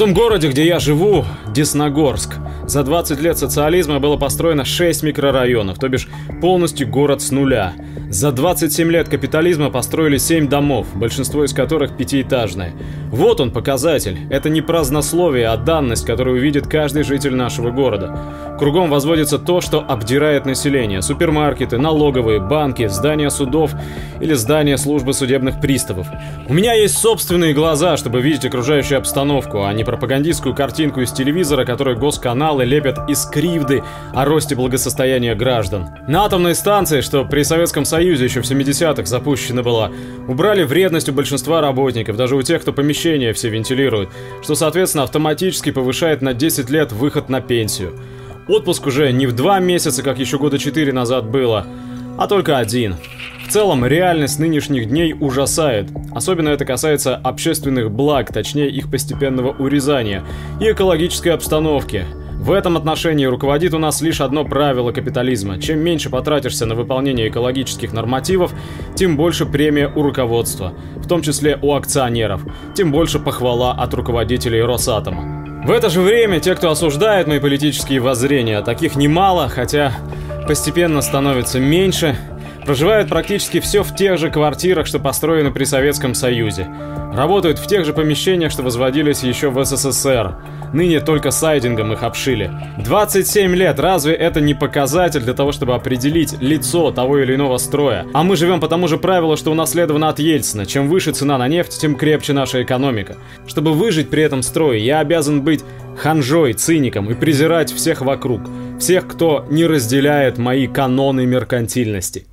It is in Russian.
том городе, где я живу, Десногорск, за 20 лет социализма было построено 6 микрорайонов, то бишь полностью город с нуля. За 27 лет капитализма построили 7 домов, большинство из которых пятиэтажные. Вот он показатель. Это не празднословие, а данность, которую увидит каждый житель нашего города. Кругом возводится то, что обдирает население. Супермаркеты, налоговые, банки, здания судов или здания службы судебных приставов. У меня есть собственные глаза, чтобы видеть окружающую обстановку, а не пропагандистскую картинку из телевизора, которую госканалы лепят из кривды о росте благосостояния граждан. На атомной станции, что при Советском Союзе еще в 70-х запущена была, убрали вредность у большинства работников, даже у тех, кто помещения все вентилирует, что, соответственно, автоматически повышает на 10 лет выход на пенсию. Отпуск уже не в два месяца, как еще года четыре назад было, а только один. Целом, реальность нынешних дней ужасает. Особенно это касается общественных благ, точнее их постепенного урезания, и экологической обстановки. В этом отношении руководит у нас лишь одно правило капитализма. Чем меньше потратишься на выполнение экологических нормативов, тем больше премия у руководства, в том числе у акционеров, тем больше похвала от руководителей Росатома. В это же время те, кто осуждает мои политические воззрения, таких немало, хотя постепенно становится меньше, проживают практически все в тех же квартирах, что построены при Советском Союзе. Работают в тех же помещениях, что возводились еще в СССР. Ныне только сайдингом их обшили. 27 лет, разве это не показатель для того, чтобы определить лицо того или иного строя? А мы живем по тому же правилу, что унаследовано от Ельцина. Чем выше цена на нефть, тем крепче наша экономика. Чтобы выжить при этом строе, я обязан быть ханжой, циником и презирать всех вокруг. Всех, кто не разделяет мои каноны меркантильности.